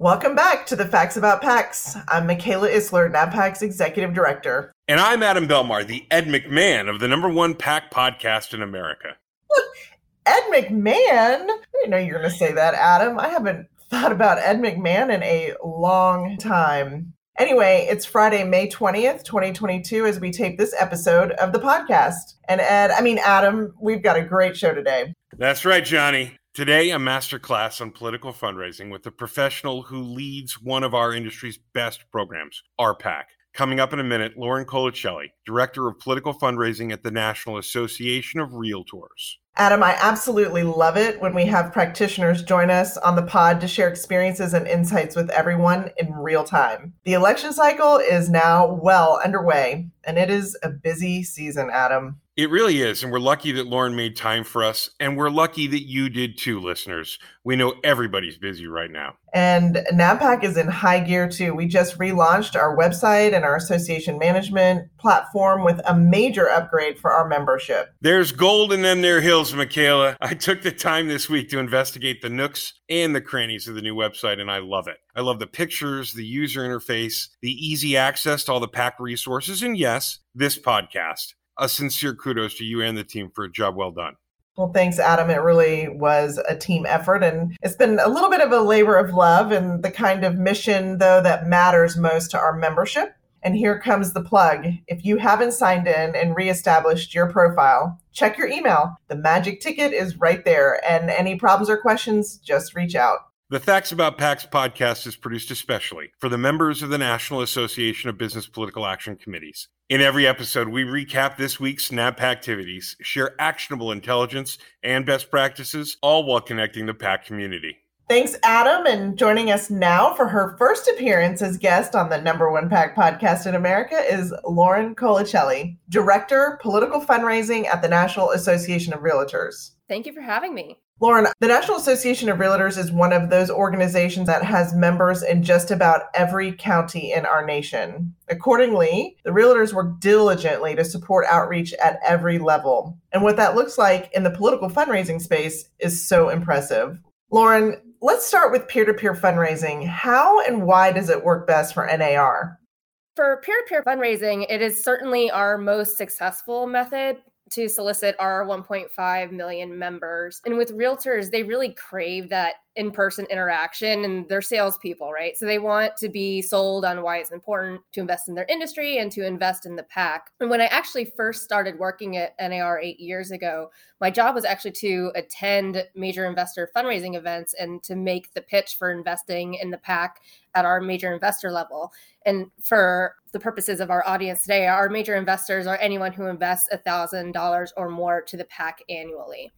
Welcome back to the Facts About PACs. I'm Michaela Isler, NABPAC's Executive Director. And I'm Adam Belmar, the Ed McMahon of the number one PAC podcast in America. Ed McMahon? I didn't know you were going to say that, Adam. I haven't thought about Ed McMahon in a long time. Anyway, it's Friday, May 20th, 2022, as we tape this episode of the podcast. And Ed, I mean, Adam, we've got a great show today. That's right, Johnny. Today, a masterclass on political fundraising with a professional who leads one of our industry's best programs, RPAC. Coming up in a minute, Lauren Colicelli, Director of Political Fundraising at the National Association of Realtors. Adam, I absolutely love it when we have practitioners join us on the pod to share experiences and insights with everyone in real time. The election cycle is now well underway, and it is a busy season, Adam. It really is. And we're lucky that Lauren made time for us. And we're lucky that you did too, listeners. We know everybody's busy right now. And NABPAC is in high gear too. We just relaunched our website and our association management platform with a major upgrade for our membership. There's gold in them there hills, Michaela. I took the time this week to investigate the nooks and the crannies of the new website, and I love it. I love the pictures, the user interface, the easy access to all the PAC resources, and yes, this podcast a sincere kudos to you and the team for a job well done. Well, thanks, Adam. It really was a team effort, and it's been a little bit of a labor of love and the kind of mission, though, that matters most to our membership. And here comes the plug. If you haven't signed in and reestablished your profile, check your email. The magic ticket is right there. And any problems or questions, just reach out. The Facts About PACs podcast is produced especially for the members of the National Association of Business Political Action Committees. In every episode, we recap this week's NABPAC activities, share actionable intelligence and best practices, all while connecting the PAC community. Thanks, Adam. And joining us now for her first appearance as guest on the number one PAC podcast in America is Lauren Colicelli, Director, Political Fundraising at the National Association of Realtors. Thank you for having me. Lauren, the National Association of Realtors is one of those organizations that has members in just about every county in our nation. Accordingly, the realtors work diligently to support outreach at every level. And what that looks like in the political fundraising space is so impressive. Lauren, let's start with peer to peer fundraising. How and why does it work best for NAR? For peer to peer fundraising, it is certainly our most successful method to solicit our 1.5 million members. And with realtors, they really crave that in person interaction and they're salespeople, right? So they want to be sold on why it's important to invest in their industry and to invest in the PAC. And when I actually first started working at NAR eight years ago, my job was actually to attend major investor fundraising events and to make the pitch for investing in the PAC at our major investor level. And for the purposes of our audience today, our major investors are anyone who invests $1,000 or more to the PAC annually.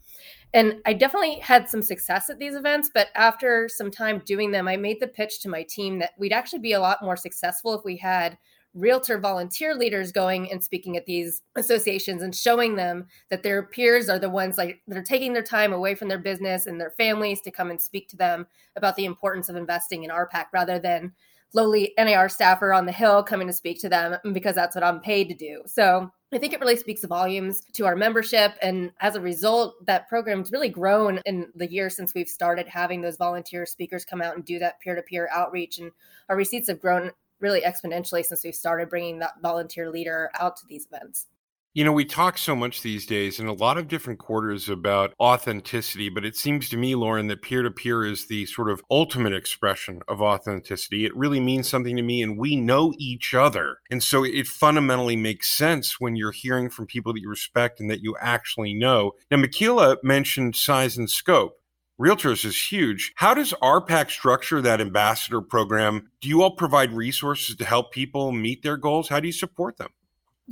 And I definitely had some success at these events, but after some time doing them, I made the pitch to my team that we'd actually be a lot more successful if we had realtor volunteer leaders going and speaking at these associations and showing them that their peers are the ones like that are taking their time away from their business and their families to come and speak to them about the importance of investing in RPAC rather than lowly NAR staffer on the Hill coming to speak to them because that's what I'm paid to do. So I think it really speaks volumes to our membership. And as a result, that program's really grown in the years since we've started having those volunteer speakers come out and do that peer to peer outreach. And our receipts have grown really exponentially since we've started bringing that volunteer leader out to these events. You know, we talk so much these days in a lot of different quarters about authenticity, but it seems to me, Lauren, that peer to peer is the sort of ultimate expression of authenticity. It really means something to me, and we know each other. And so it fundamentally makes sense when you're hearing from people that you respect and that you actually know. Now, Michaela mentioned size and scope. Realtors is huge. How does RPAC structure that ambassador program? Do you all provide resources to help people meet their goals? How do you support them?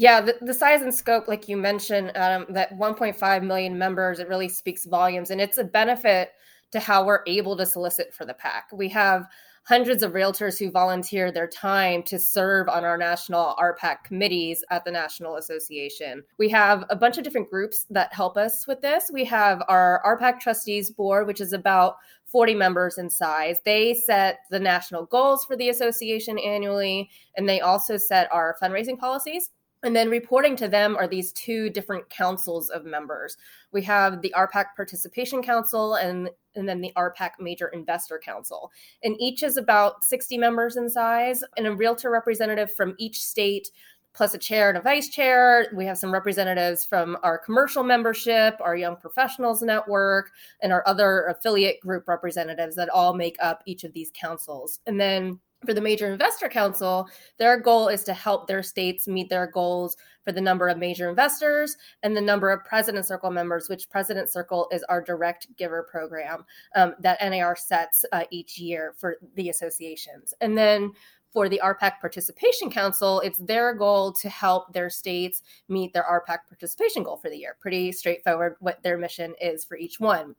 Yeah, the, the, size and scope, like you mentioned, um, that 1.5 million members, it really speaks volumes. And it's a benefit to how we're able to solicit for the PAC. We have hundreds of realtors who volunteer their time to serve on our national RPAC committees at the National Association. We have a bunch of different groups that help us with this. We have our RPAC Trustees Board, which is about 40 members in size. They set the national goals for the association annually, and they also set our fundraising policies And then reporting to them are these two different councils of members. We have the RPAC Participation Council and, and then the RPAC Major Investor Council. And each is about 60 members in size, and a realtor representative from each state plus a chair and a vice chair. We have some representatives from our commercial membership, our young professionals network, and our other affiliate group representatives that all make up each of these councils. And then for the Major Investor Council, their goal is to help their states meet their goals for the number of major investors and the number of President Circle members, which President Circle is our direct giver program um, that NAR sets uh, each year for the associations. And then for the RPAC Participation Council, it's their goal to help their states meet their RPAC participation goal for the year. Pretty straightforward what their mission is for each one.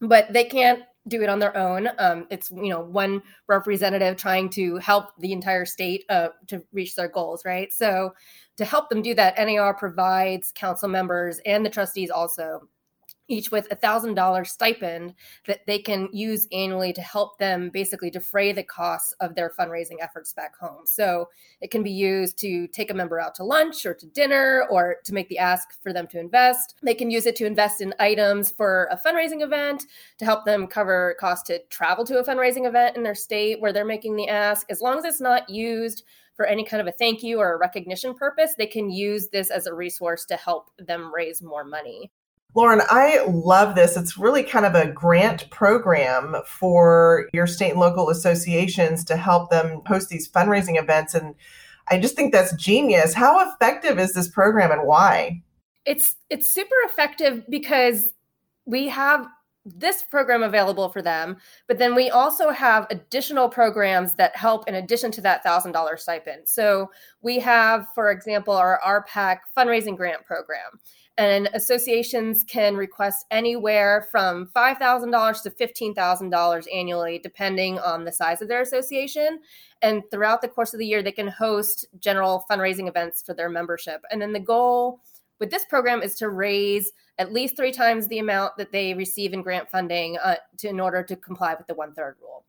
But they can't do it on their own. Um, it's you know one representative trying to help the entire state uh, to reach their goals, right? So to help them do that, NAR provides council members and the trustees also each with a thousand dollar stipend that they can use annually to help them basically defray the costs of their fundraising efforts back home. So it can be used to take a member out to lunch or to dinner or to make the ask for them to invest. They can use it to invest in items for a fundraising event to help them cover costs to travel to a fundraising event in their state where they're making the ask. As long as it's not used for any kind of a thank you or a recognition purpose, they can use this as a resource to help them raise more money. Lauren, I love this. It's really kind of a grant program for your state and local associations to help them host these fundraising events. And I just think that's genius. How effective is this program and why? It's it's super effective because we have this program available for them, but then we also have additional programs that help in addition to that $1,000 stipend. So we have, for example, our RPAC fundraising grant program and associations can request anywhere from $5,000 to $15,000 annually, depending on the size of their association. And throughout the course of the year, they can host general fundraising events for their membership. And then the goal with this program is to raise at least three times the amount that they receive in grant funding uh, to, in order to comply with the one third rule.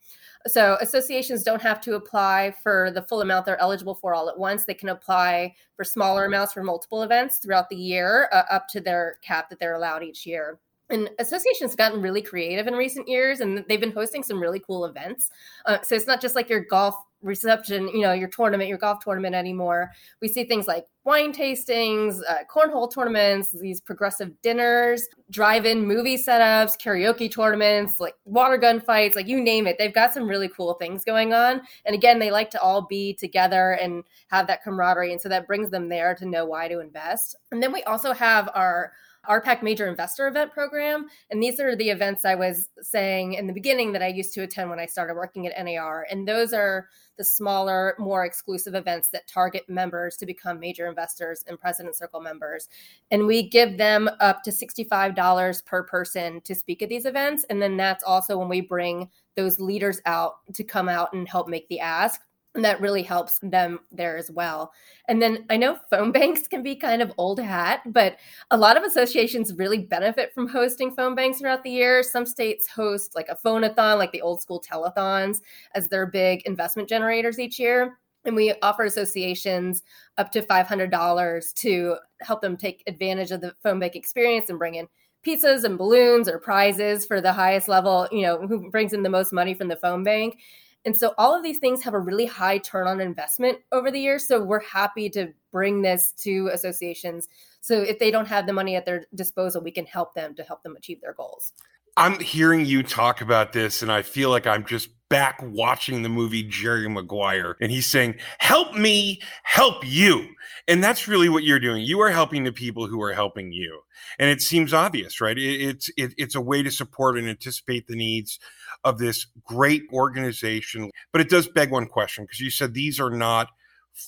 So associations don't have to apply for the full amount they're eligible for all at once. They can apply for smaller amounts for multiple events throughout the year, uh, up to their cap that they're allowed each year and associations have gotten really creative in recent years and they've been hosting some really cool events uh, so it's not just like your golf reception, you know, your tournament, your golf tournament anymore. We see things like wine tastings, uh, cornhole tournaments, these progressive dinners, drive-in movie setups, karaoke tournaments, like water gun fights, like you name it. They've got some really cool things going on. And again, they like to all be together and have that camaraderie. And so that brings them there to know why to invest. And then we also have our RPAC Major Investor Event Program. And these are the events I was saying in the beginning that I used to attend when I started working at NAR. And those are the smaller, more exclusive events that target members to become major investors and President Circle members. And we give them up to $65 per person to speak at these events. And then that's also when we bring those leaders out to come out and help make the ask that really helps them there as well. And then I know phone banks can be kind of old hat, but a lot of associations really benefit from hosting phone banks throughout the year. Some states host like a phone-a-thon, like the old school telethons, as their big investment generators each year. And we offer associations up to $500 to help them take advantage of the phone bank experience and bring in pizzas and balloons or prizes for the highest level, you know, who brings in the most money from the phone bank. And so all of these things have a really high turn on investment over the years. So we're happy to bring this to associations. So if they don't have the money at their disposal, we can help them to help them achieve their goals. I'm hearing you talk about this, and I feel like I'm just back watching the movie Jerry Maguire, and he's saying, Help me, help you. And that's really what you're doing. You are helping the people who are helping you. And it seems obvious, right? It's, it, it's a way to support and anticipate the needs of this great organization. But it does beg one question because you said these are not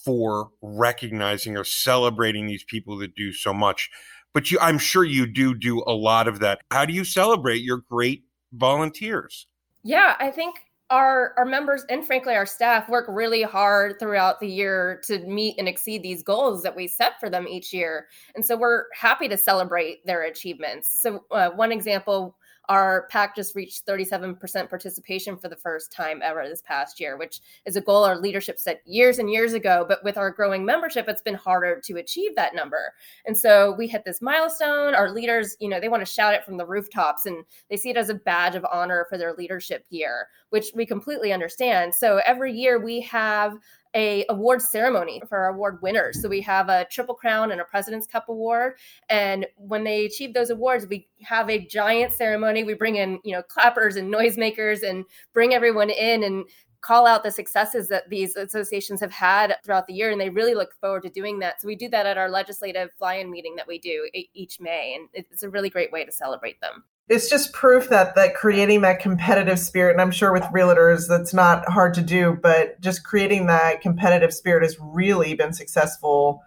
for recognizing or celebrating these people that do so much but you i'm sure you do do a lot of that. How do you celebrate your great volunteers? Yeah i think our our members and frankly our staff work really hard throughout the year to meet and exceed these goals that we set for them each year. And so we're happy to celebrate their achievements. So uh, one example our PAC just reached 37% participation for the first time ever this past year, which is a goal our leadership set years and years ago. But with our growing membership, it's been harder to achieve that number. And so we hit this milestone. Our leaders, you know, they want to shout it from the rooftops and they see it as a badge of honor for their leadership year, which we completely understand. So every year we have a award ceremony for our award winners. So we have a Triple Crown and a President's Cup award. And when they achieve those awards, we have a giant ceremony. We bring in, you know, clappers and noisemakers and bring everyone in and call out the successes that these associations have had throughout the year and they really look forward to doing that so we do that at our legislative fly-in meeting that we do each may and it's a really great way to celebrate them it's just proof that that creating that competitive spirit and i'm sure with realtors that's not hard to do but just creating that competitive spirit has really been successful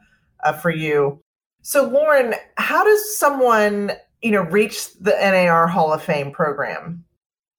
uh, for you. So lauren how does someone you know reach the nar hall of fame program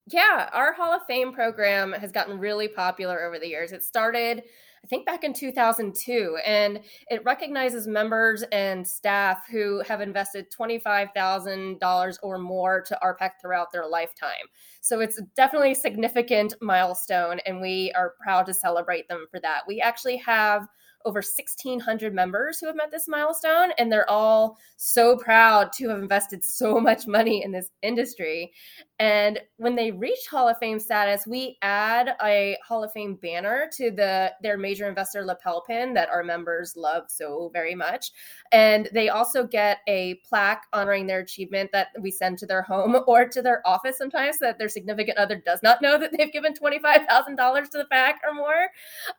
yeah our hall of fame program has gotten really popular over the years it started I think back in 2002, and it recognizes members and staff who have invested $25,000 or more to RPAC throughout their lifetime. So it's definitely a significant milestone, and we are proud to celebrate them for that. We actually have over 1,600 members who have met this milestone, and they're all so proud to have invested so much money in this industry. And when they reach Hall of Fame status, we add a Hall of Fame banner to the their major investor lapel pin that our members love so very much. And they also get a plaque honoring their achievement that we send to their home or to their office sometimes so that their significant other does not know that they've given $25,000 to the pack or more.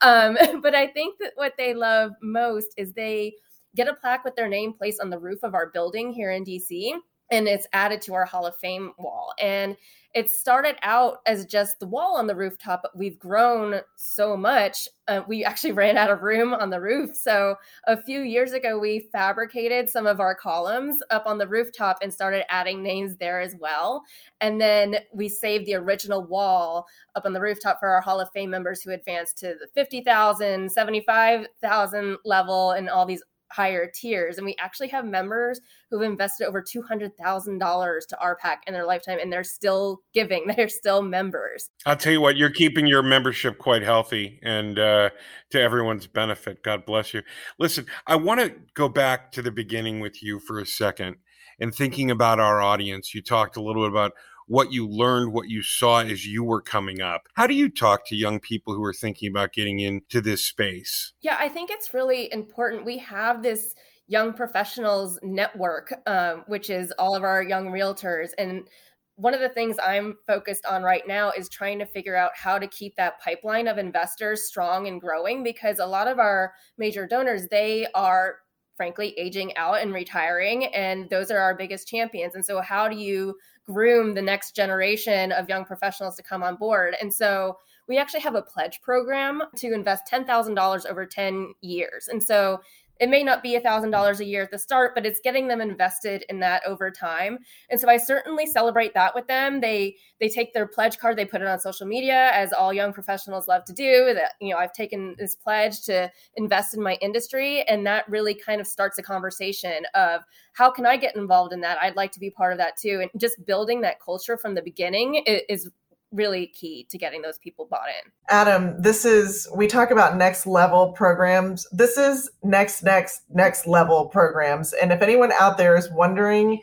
Um, but I think that what they love most is they get a plaque with their name placed on the roof of our building here in DC and it's added to our Hall of Fame wall. And it started out as just the wall on the rooftop, but we've grown so much. Uh, we actually ran out of room on the roof. So a few years ago, we fabricated some of our columns up on the rooftop and started adding names there as well. And then we saved the original wall up on the rooftop for our Hall of Fame members who advanced to the 50,000, 75,000 level and all these higher tiers. And we actually have members who've invested over $200,000 to RPAC in their lifetime and they're still giving, they're still members. I'll tell you what, you're keeping your membership quite healthy and uh, to everyone's benefit. God bless you. Listen, I want to go back to the beginning with you for a second and thinking about our audience. You talked a little bit about what you learned, what you saw as you were coming up. How do you talk to young people who are thinking about getting into this space? Yeah, I think it's really important. We have this young professionals network, um, which is all of our young realtors. And one of the things I'm focused on right now is trying to figure out how to keep that pipeline of investors strong and growing because a lot of our major donors, they are frankly aging out and retiring and those are our biggest champions. And so how do you groom the next generation of young professionals to come on board? And so we actually have a pledge program to invest $10,000 over 10 years. And so it may not be a thousand dollars a year at the start but it's getting them invested in that over time. And so i certainly celebrate that with them. They they take their pledge card they put it on social media as all young professionals love to do that you know i've taken this pledge to invest in my industry. And that really kind of starts a conversation of how can i get involved in that? I'd like to be part of that too. And just building that culture from the beginning is really key to getting those people bought in. Adam, this is we talk about next level programs. This is next next next level programs. And if anyone out there is wondering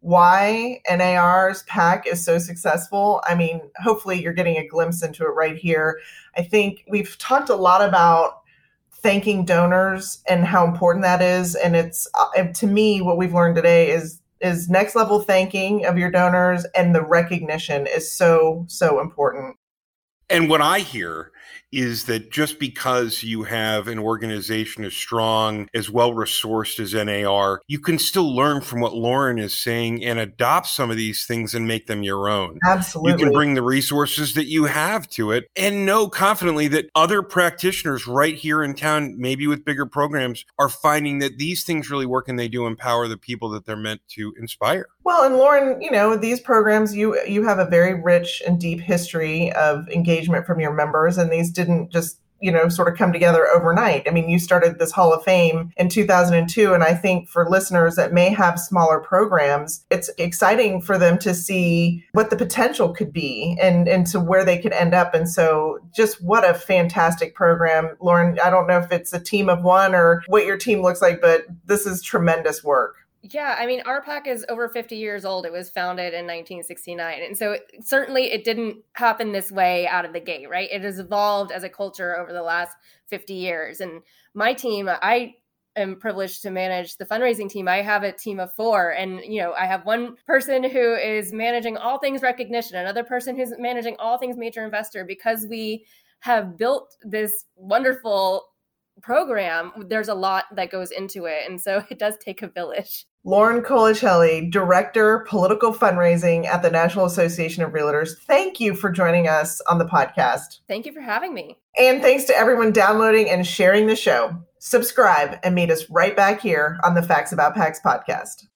why NAR's PAC is so successful, I mean, hopefully you're getting a glimpse into it right here. I think we've talked a lot about thanking donors and how important that is and it's uh, to me what we've learned today is is next level thanking of your donors and the recognition is so so important. And what i hear is that just because you have an organization as strong, as well resourced as NAR, you can still learn from what Lauren is saying and adopt some of these things and make them your own. Absolutely. You can bring the resources that you have to it and know confidently that other practitioners right here in town, maybe with bigger programs, are finding that these things really work and they do empower the people that they're meant to inspire. Well, and Lauren, you know, these programs you you have a very rich and deep history of engagement from your members and these didn't just you know, sort of come together overnight. I mean, you started this Hall of Fame in 2002. And I think for listeners that may have smaller programs, it's exciting for them to see what the potential could be and, and to where they could end up. And so just what a fantastic program. Lauren, I don't know if it's a team of one or what your team looks like, but this is tremendous work. Yeah, I mean, RPAC is over 50 years old. It was founded in 1969. And so it, certainly it didn't happen this way out of the gate, right? It has evolved as a culture over the last 50 years. And my team, I am privileged to manage the fundraising team. I have a team of four, and you know, I have one person who is managing all things recognition, another person who's managing all things major investor because we have built this wonderful program, there's a lot that goes into it. And so it does take a village. Lauren Colicelli, Director, Political Fundraising at the National Association of Realtors. Thank you for joining us on the podcast. Thank you for having me. And thanks to everyone downloading and sharing the show. Subscribe and meet us right back here on the Facts About PACs podcast.